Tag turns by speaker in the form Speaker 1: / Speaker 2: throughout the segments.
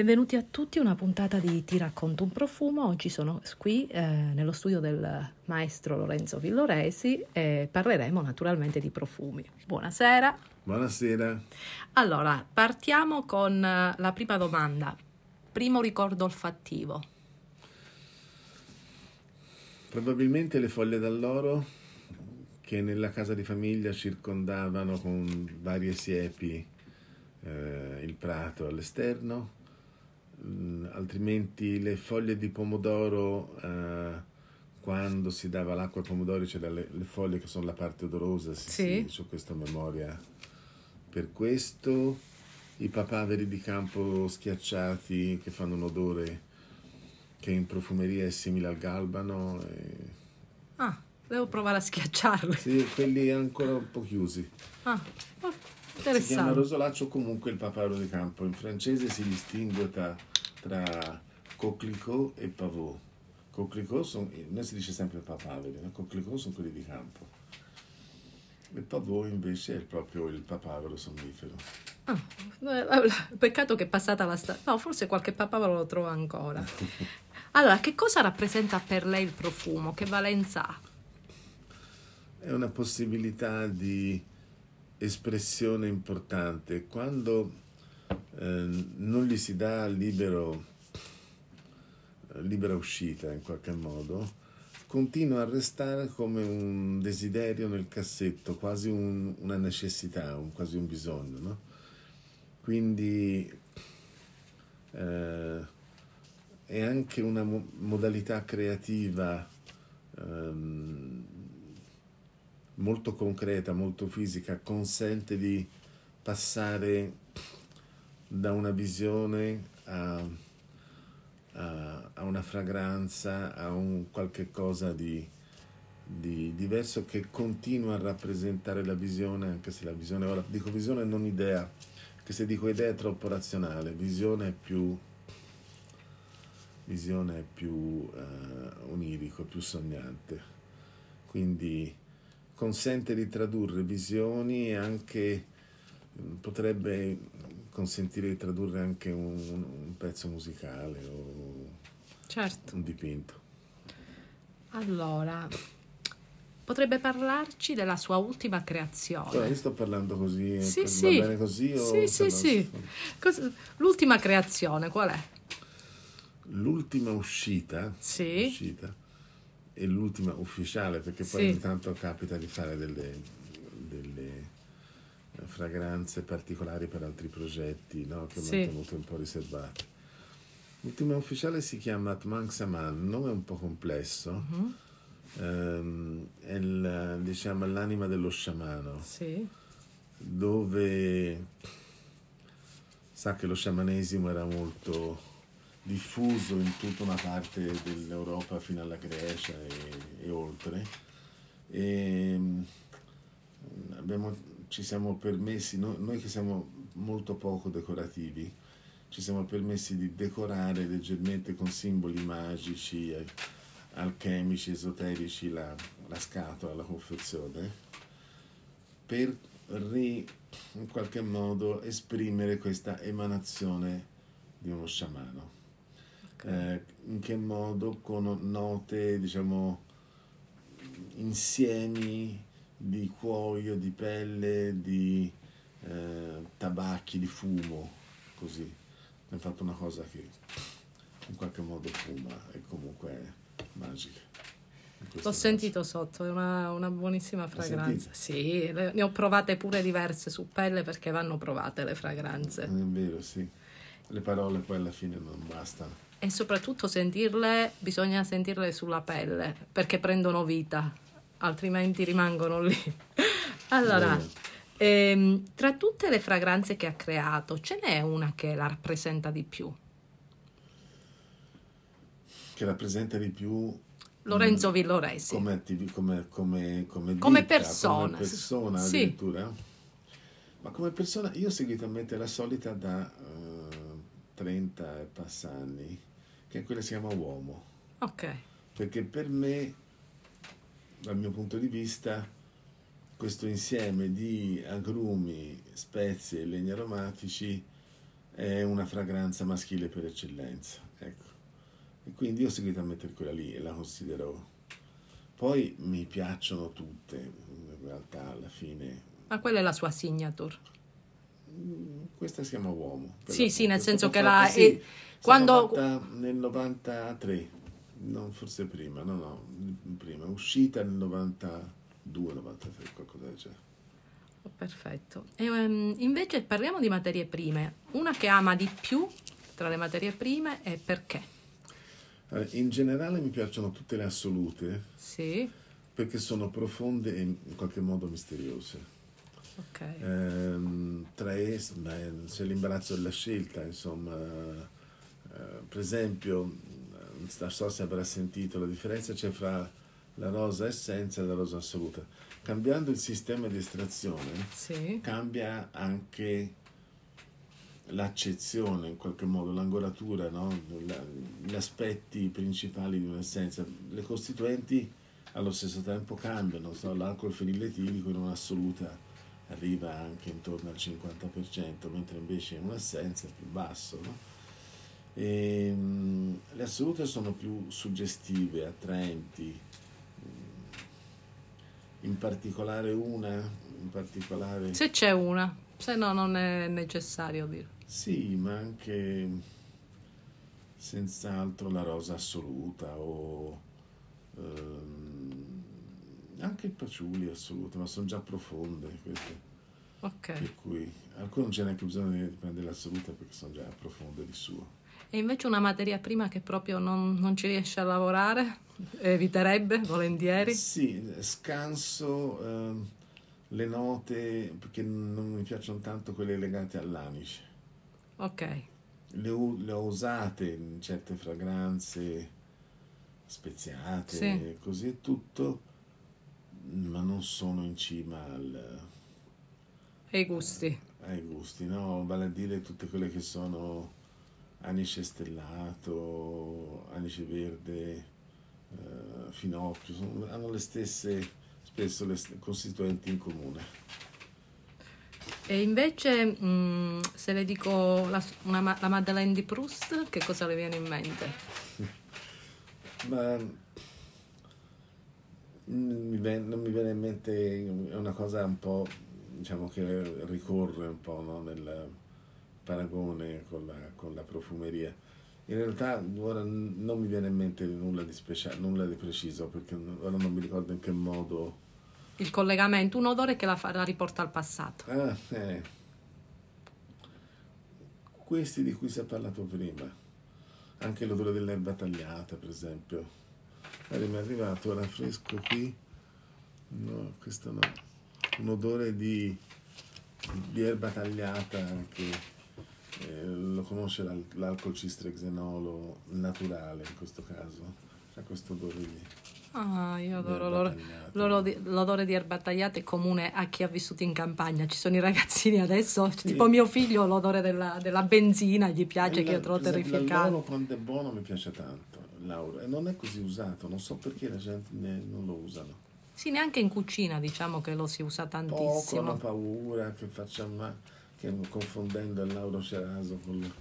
Speaker 1: Benvenuti a tutti a una puntata di Ti racconto un profumo. Oggi sono qui eh, nello studio del maestro Lorenzo Villoresi e parleremo naturalmente di profumi. Buonasera.
Speaker 2: Buonasera.
Speaker 1: Allora, partiamo con eh, la prima domanda. Primo ricordo olfattivo.
Speaker 2: Probabilmente le foglie d'alloro che nella casa di famiglia circondavano con varie siepi eh, il prato all'esterno Mm, altrimenti le foglie di pomodoro eh, quando si dava l'acqua ai pomodori c'erano le, le, foglie che sono la parte odorosa sì, sì. sì. ho questa memoria. Per questo i papaveri di campo schiacciati che fanno un odore che in profumeria è simile al galbano e...
Speaker 1: ah devo provare a schiacciarli.
Speaker 2: Sì quelli ancora un po' chiusi.
Speaker 1: Ah
Speaker 2: si chiama rosolaccio comunque il papavero di campo. In francese si distingue tra tra coquelicot e pavot. Coquelicot sono, noi si dice sempre papaveri, no? coquelicot sono quelli di campo. Il pavot invece è proprio il papavero sonnifero.
Speaker 1: Ah, eh, peccato che è passata la stagione. No, forse qualche papavero lo trovo ancora. Allora, che cosa rappresenta per lei il profumo? Che valenza ha?
Speaker 2: È una possibilità di espressione importante. Quando eh, non gli si dà libero, libera uscita in qualche modo, continua a restare come un desiderio nel cassetto, quasi un, una necessità, un, quasi un bisogno. No? Quindi eh, è anche una mo- modalità creativa ehm, molto concreta, molto fisica, consente di passare da una visione a, a, a una fragranza, a un qualche cosa di, di, diverso che continua a rappresentare la visione, anche se la visione, ora dico visione non idea, che se dico idea è troppo razionale, visione è più, visione è più uh, onirico, più sognante, quindi consente di tradurre visioni e anche potrebbe consentire di tradurre anche un, un pezzo musicale o
Speaker 1: certo.
Speaker 2: un dipinto.
Speaker 1: Allora, potrebbe parlarci della sua ultima creazione.
Speaker 2: Allora, io sto parlando così,
Speaker 1: sì,
Speaker 2: va
Speaker 1: sì.
Speaker 2: bene così?
Speaker 1: Sì, sì, sì. L'ultima creazione qual è?
Speaker 2: L'ultima uscita,
Speaker 1: sì.
Speaker 2: uscita e l'ultima ufficiale, perché poi
Speaker 1: Sì.
Speaker 2: ogni tanto capita di fare delle, delle fragranze particolari per altri progetti no? che ho
Speaker 1: Sì.
Speaker 2: mantenuto un po' riservate. L'ultima ufficiale si chiama Atman Saman, il nome è un po' complesso,
Speaker 1: Mhm.
Speaker 2: ehm, è il, diciamo, l'anima dello sciamano,
Speaker 1: Sì.
Speaker 2: dove sa che lo sciamanesimo era molto diffuso in tutta una parte dell'Europa fino alla Grecia e, e oltre. E, mm, abbiamo, ci siamo permessi, no- noi che siamo molto poco decorativi, ci siamo permessi di decorare leggermente con simboli magici, eh, alchemici, esoterici la, la scatola, la confezione, per ri- in qualche modo esprimere questa emanazione di uno sciamano. Eh, in che modo con note, diciamo, insiemi di cuoio, di pelle, di eh, tabacchi, di fumo, così. Abbiamo fatto una cosa che in qualche modo fuma e comunque è magica.
Speaker 1: L'ho
Speaker 2: caso.
Speaker 1: sentito sotto, è una, una buonissima fragranza. Sì, le- ne ho provate pure diverse su pelle perché vanno provate le fragranze.
Speaker 2: È vero, sì. Le parole poi alla fine non bastano.
Speaker 1: E soprattutto sentirle, bisogna sentirle sulla pelle perché prendono vita, altrimenti rimangono lì. Allora, ehm, tra tutte le fragranze che ha creato, ce n'è una che la rappresenta di più?
Speaker 2: Che rappresenta di più
Speaker 1: Lorenzo Villoresi.
Speaker 2: come, attivi- come, come, come,
Speaker 1: Come
Speaker 2: ditta,
Speaker 1: persona,
Speaker 2: come persona
Speaker 1: sì.
Speaker 2: addirittura. Ma come persona io ho seguito a mente la solita da eh, 30 e passa anni, che è quella che si chiama uomo.
Speaker 1: Ok,
Speaker 2: Perché per me, dal mio punto di vista, questo insieme di agrumi, spezie e legni aromatici è una fragranza maschile per eccellenza. Ecco. E quindi ho seguito a mettere quella lì e la considero. Poi mi piacciono tutte, in realtà alla fine.
Speaker 1: Ma quella è la sua signature?
Speaker 2: Mm, questa si chiama Uomo.
Speaker 1: Sì, sì, nel senso che la... Sì, quando...
Speaker 2: Nel 93, non forse prima, no, no, prima, uscita nel 92, 93, qualcosa del genere.
Speaker 1: Oh, perfetto. E, um, invece parliamo di materie prime. Una che ama di più tra le materie prime è perché?
Speaker 2: In generale mi piacciono tutte le assolute.
Speaker 1: Sì.
Speaker 2: Perché sono profonde e in qualche modo misteriose.
Speaker 1: Ok.
Speaker 2: Ehm, tra esse beh, c'è l'imbarazzo della scelta, insomma. Eh, per esempio, non so se avrà sentito la differenza c'è fra la rosa essenza e la rosa assoluta cambiando il sistema di estrazione,
Speaker 1: sì.
Speaker 2: cambia anche l'accezione, in qualche modo, l'angolatura, no? Gli aspetti principali di un'essenza. Le costituenti allo stesso tempo cambiano, so, l'alcol feniletilico in un'assoluta arriva anche intorno al 50%, mentre invece in un'essenza è più basso. No? E, ehm, le assolute sono più suggestive, attraenti, in particolare una, in particolare...
Speaker 1: Se c'è una, se no non è necessario dire.
Speaker 2: Sì, ma anche senz'altro la rosa assoluta o ehm, anche il paciuli assoluto, ma sono già profonde queste.
Speaker 1: Ok.
Speaker 2: Per cui alcune non c'è neanche bisogno di prendere l'assoluta perché sono già profonde di suo.
Speaker 1: E invece una materia prima che proprio non, non ci riesce a lavorare, eviterebbe volentieri?
Speaker 2: Sì, scanso eh, le note perché non mi piacciono tanto quelle legate all'anice.
Speaker 1: Ok.
Speaker 2: Le, le ho usate in certe fragranze speziate,
Speaker 1: sì.
Speaker 2: così e tutto, ma non sono in cima al,
Speaker 1: ai gusti.
Speaker 2: Ai gusti, no? Vale a dire tutte quelle che sono anice stellato, anice verde, eh, finocchio, sono, hanno le stesse, spesso le st- costituenti in comune.
Speaker 1: E invece, mh, mm, se le dico la, una, la Madeleine di Proust, che cosa le viene in mente?
Speaker 2: Ma non mi, viene, non mi viene in mente, è una cosa un po', diciamo che ricorre un po' no, nel paragone con la, con la profumeria. In realtà ora non mi viene in mente nulla di speciale, nulla di preciso, perché ora non mi ricordo in che modo.
Speaker 1: Il collegamento, un odore che la, fa, la riporta al passato.
Speaker 2: Ah, eh. Questi di cui si è parlato prima, anche l'odore dell'erba tagliata, per esempio. Mi è arrivato ora fresco qui, no, questo no, un odore di, di erba tagliata anche eh, lo conosce l'al- l'alcol cistrexenolo naturale in questo caso, ha questo odore lì.
Speaker 1: Ah, io adoro l'odore, l'odore, l'odore di erba tagliata è comune a chi ha vissuto in campagna. Ci sono i ragazzini adesso, sì. tipo mio figlio, l'odore della, della benzina gli piace, che io trovo terrificante.
Speaker 2: L'auro quando è buono mi piace tanto, l'auro, e non è così usato, non so perché la gente ne, non lo usano.
Speaker 1: Sì, neanche in cucina diciamo che lo si usa tantissimo.
Speaker 2: Poco, hanno paura che faccia male che confondendo il Lauro Ceraso con,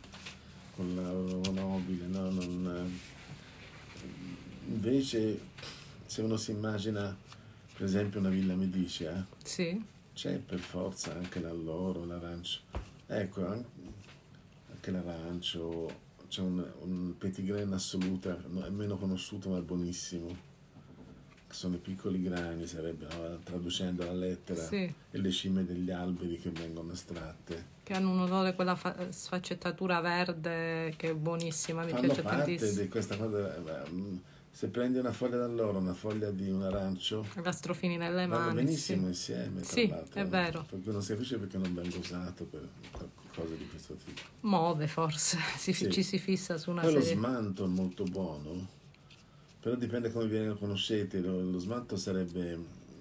Speaker 2: con Lauro Nobile, no? non, invece se uno si immagina per esempio una Villa Medicea,
Speaker 1: sì.
Speaker 2: c'è per forza anche l'alloro, l'arancio. Ecco, anche l'arancio, c'è un, un petit grain assoluta, è meno conosciuto ma è buonissimo sono i piccoli grani, sarebbe no? traducendo la lettera,
Speaker 1: sì.
Speaker 2: e le cime degli alberi che vengono estratte.
Speaker 1: Che hanno un odore, quella fa- sfaccettatura verde che è buonissima, mi
Speaker 2: Fanno
Speaker 1: piace tantissimo.
Speaker 2: di questa cosa. Mm, se prendi una foglia d'alloro, una foglia di un arancio,
Speaker 1: la strofini nelle
Speaker 2: vanno
Speaker 1: mani.
Speaker 2: benissimo
Speaker 1: sì.
Speaker 2: insieme.
Speaker 1: Sì,
Speaker 2: l'altro,
Speaker 1: è vero.
Speaker 2: Perché non si capisce perché non venga usato per cose di questo tipo.
Speaker 1: Mode forse, si, sì. ci si fissa su una
Speaker 2: Poi
Speaker 1: serie.
Speaker 2: lo smanto è molto buono però dipende come lo conoscete, lo, lo smalto sarebbe,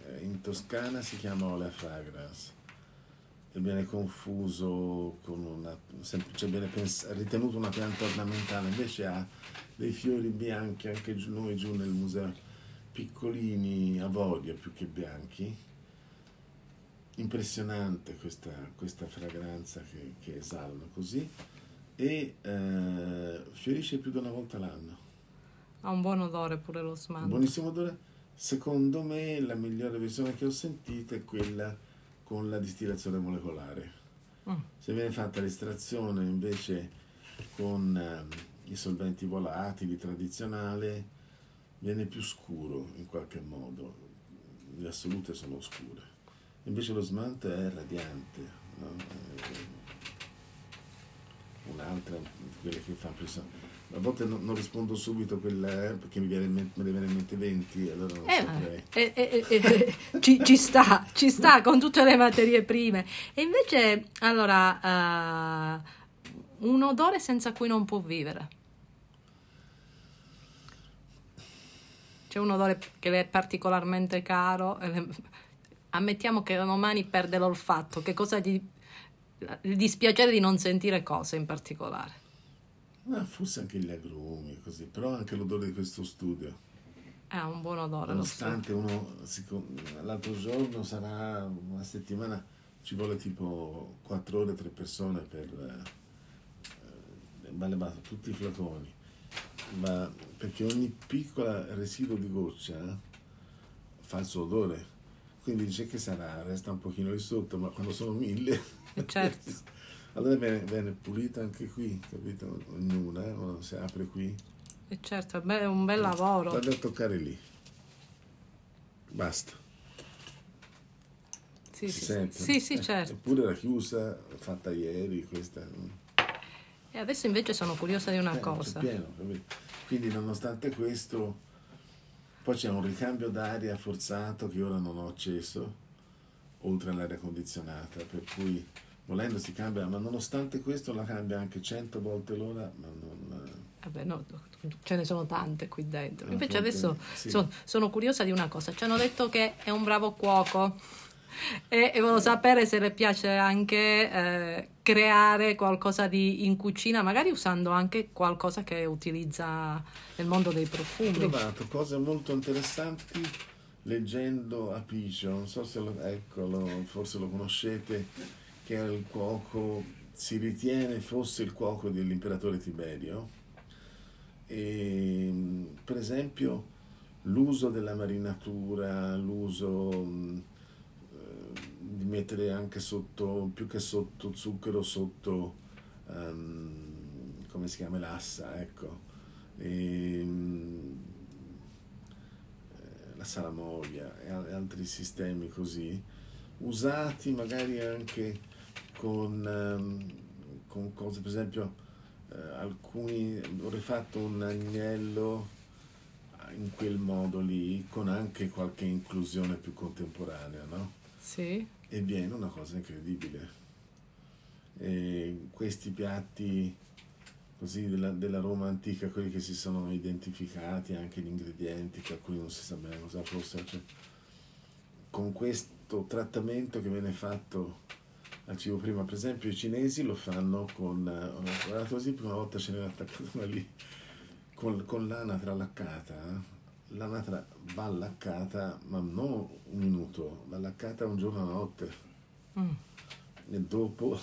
Speaker 2: eh, in Toscana si chiama olea fragrance e viene confuso con una, cioè viene pens- ritenuto una pianta ornamentale, invece ha dei fiori bianchi, anche noi giù nel museo, piccolini, avorio più che bianchi, impressionante questa, questa fragranza che, che esalano così e eh, fiorisce più di una volta l'anno.
Speaker 1: Ha un buon odore pure lo
Speaker 2: Un
Speaker 1: smant.
Speaker 2: buonissimo odore. Secondo me la migliore versione che ho sentito è quella con la distillazione molecolare.
Speaker 1: Mm.
Speaker 2: Se viene fatta l'estrazione invece con ehm, i solventi volatili tradizionale, viene più scuro in qualche modo. Le assolute sono scure. Invece lo smant è radiante. no? È Un'altra di quelle che fa più sa- A volte non, non rispondo subito quella eh, perché mi, viene in mente, me ne viene in mente 20, allora
Speaker 1: Eh, eh, eh, eh, eh, ci, ci sta, ci sta con tutte le materie prime. E invece, allora, eh, un odore senza cui non può vivere. C'è un odore che le è particolarmente caro. e le- ammettiamo che domani perde l'olfatto. Che cosa gli, il dispiacere di non sentire cose in particolare?
Speaker 2: Ma forse anche gli agrumi, così, però anche l'odore di questo studio.
Speaker 1: Ha un buon odore.
Speaker 2: Nonostante uno, l'altro giorno sarà una settimana, ci vuole tipo 4 ore, 3 persone per eh, ma le basta, tutti i flaconi. Ma perché ogni piccola residuo di goccia eh, fa il suo odore. Quindi dice che sarà, resta un pochino lì sotto, ma quando sono mille,
Speaker 1: Eh, certo.
Speaker 2: allora viene, viene pulita anche qui, capito? Ognuna, eh, quando si apre qui.
Speaker 1: E certo, è un bel lavoro.
Speaker 2: Vado a toccare lì. Basta.
Speaker 1: Sì,
Speaker 2: si
Speaker 1: sì,
Speaker 2: sente?
Speaker 1: sì, sì,
Speaker 2: Eh,
Speaker 1: certo.
Speaker 2: Eppure era chiusa, fatta ieri questa.
Speaker 1: E adesso invece sono curiosa di una
Speaker 2: Eh,
Speaker 1: cosa.
Speaker 2: Pieno? Quindi nonostante questo, poi c'è un ricambio d'aria forzato che ora non ho acceso, oltre all'aria condizionata, per cui volendo si cambia, ma nonostante questo la cambia anche 100 volte l'ora, ma non...
Speaker 1: Vabbè, no, ce ne sono tante qui dentro.
Speaker 2: Ah,
Speaker 1: Invece
Speaker 2: appunto,
Speaker 1: adesso
Speaker 2: sì.
Speaker 1: so- sono curiosa di una cosa. Ci hanno detto che è un bravo cuoco e, e volevo sapere se le piace anche eh, creare qualcosa di, in cucina, magari usando anche qualcosa che utilizza nel mondo dei
Speaker 2: Ho
Speaker 1: profumi.
Speaker 2: trovato cose molto interessanti leggendo Apiccio, non so se lo, eccolo, forse lo conoscete, che è il cuoco, si ritiene fosse il cuoco dell'imperatore Tiberio. E, per esempio l'uso della marinatura, l'uso mh, eh, di mettere anche sotto, più che sotto zucchero, sotto, ehm, come si chiama, l'assa, ecco. E, mh, eh, la salamoia al- e altri sistemi così, usati magari anche con, ehm, con cose, per esempio, eh, alcuni, ho rifatto un agnello in quel modo lì, con anche qualche inclusione più contemporanea, no?
Speaker 1: Sì,
Speaker 2: E viene una cosa incredibile. E questi piatti così della, della Roma antica, quelli che si sono identificati, anche gli ingredienti, che alcuni non si sa bene cosa fossero, cioè, con questo trattamento che viene fatto al cibo prima, per esempio i cinesi lo fanno con, eh, ho guardato così una volta ce n'era attaccata una lì, con, con l'anatra laccata, eh. l'anatra va laccata, ma non un minuto, va laccata un giorno a notte
Speaker 1: Mm.
Speaker 2: e dopo,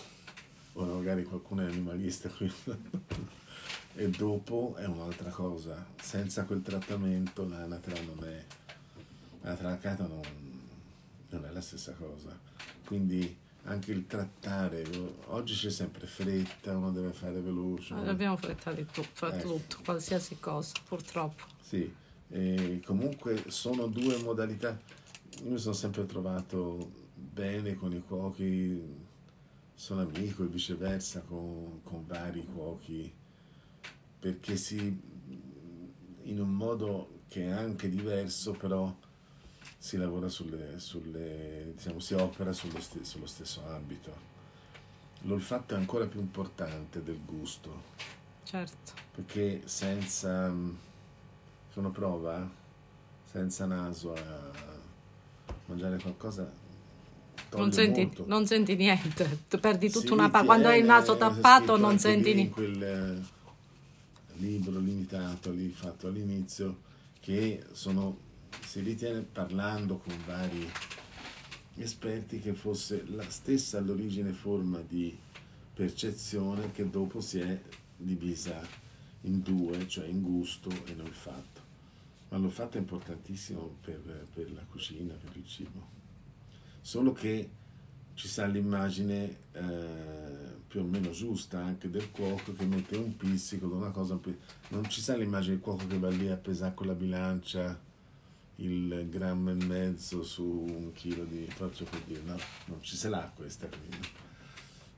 Speaker 2: ora magari qualcuno è animalista qui, e dopo è un'altra cosa, senza quel trattamento l'anatra non è, l'anatra laccata non, non è la stessa cosa, quindi anche il trattare, oggi c'è sempre fretta, uno deve fare veloce.
Speaker 1: Eh, Abbiamo fretta di tutto, fra
Speaker 2: Ecco.
Speaker 1: tutto, qualsiasi cosa, purtroppo.
Speaker 2: Sì, e comunque sono due modalità. Io mi sono sempre trovato bene con i cuochi, sono amico e viceversa con, con vari cuochi, perché si, in un modo che è anche diverso, però si lavora sulle, sulle diciamo, si opera sullo, ste- sullo stesso ambito. L'olfatto è ancora più importante del gusto
Speaker 1: Certo.
Speaker 2: perché senza se uno prova senza naso a mangiare qualcosa
Speaker 1: Non senti, non senti niente, tu perdi tutta
Speaker 2: Si
Speaker 1: una parte. Quando hai il naso
Speaker 2: c'è
Speaker 1: tappato non senti
Speaker 2: lì in
Speaker 1: niente.
Speaker 2: quel eh, libro limitato lì fatto all'inizio che sono si ritiene parlando con vari esperti che fosse la stessa all'origine forma di percezione che dopo si è divisa in due, cioè in gusto e in olfatto. Ma l'olfatto è importantissimo per, per la cucina, per il cibo. Solo che ci sa l'immagine eh, più o meno giusta anche del cuoco che mette un pizzico, una cosa, non ci sa l'immagine del cuoco che va lì a pesare con la bilancia il grammo e mezzo su un chilo di, faccio per dire, no, non ci se l'ha questa. Quindi.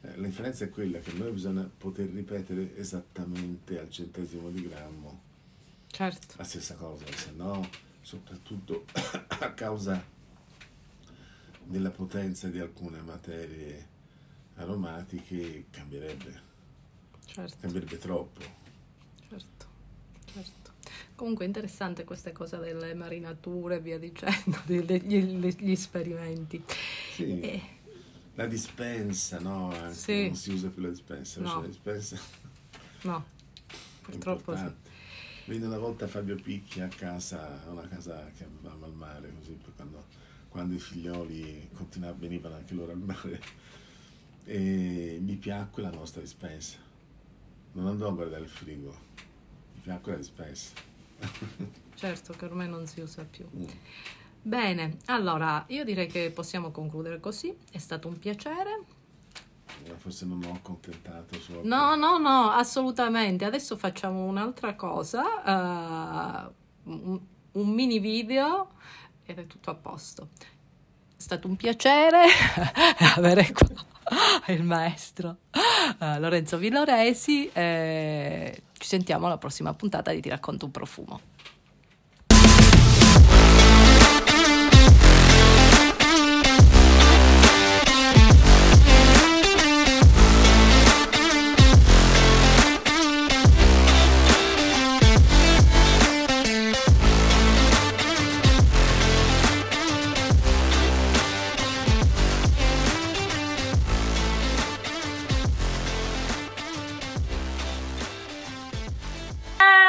Speaker 2: Eh, la differenza è quella che noi bisogna poter ripetere esattamente al centesimo di grammo
Speaker 1: certo.
Speaker 2: la stessa cosa, se no, soprattutto a causa della potenza di alcune materie aromatiche, cambierebbe.
Speaker 1: Certo.
Speaker 2: Cambierebbe troppo.
Speaker 1: Comunque interessante questa cosa delle marinature e via dicendo, degli, gli esperimenti.
Speaker 2: Sì. E... La dispensa, no? Sì. Non si usa più la dispensa, no. la dispensa.
Speaker 1: No, purtroppo sì.
Speaker 2: Venne una volta Fabio Picchi a casa, una casa che avevamo al mare, così quando, quando i figlioli venivano anche loro al mare, e mi piacque la nostra dispensa. Non andò a guardare il frigo, mi piacque la dispensa.
Speaker 1: Certo che ormai non si usa più. Mm. Bene, allora io direi che possiamo concludere così, è stato un piacere.
Speaker 2: Forse non ho accontentato.
Speaker 1: No, no, no, assolutamente. Adesso facciamo un'altra cosa, uh, un, un mini video ed è tutto a posto. È stato un piacere avere qua il maestro uh, Lorenzo Villoresi. Eh, ci sentiamo alla prossima puntata di Ti racconto un profumo.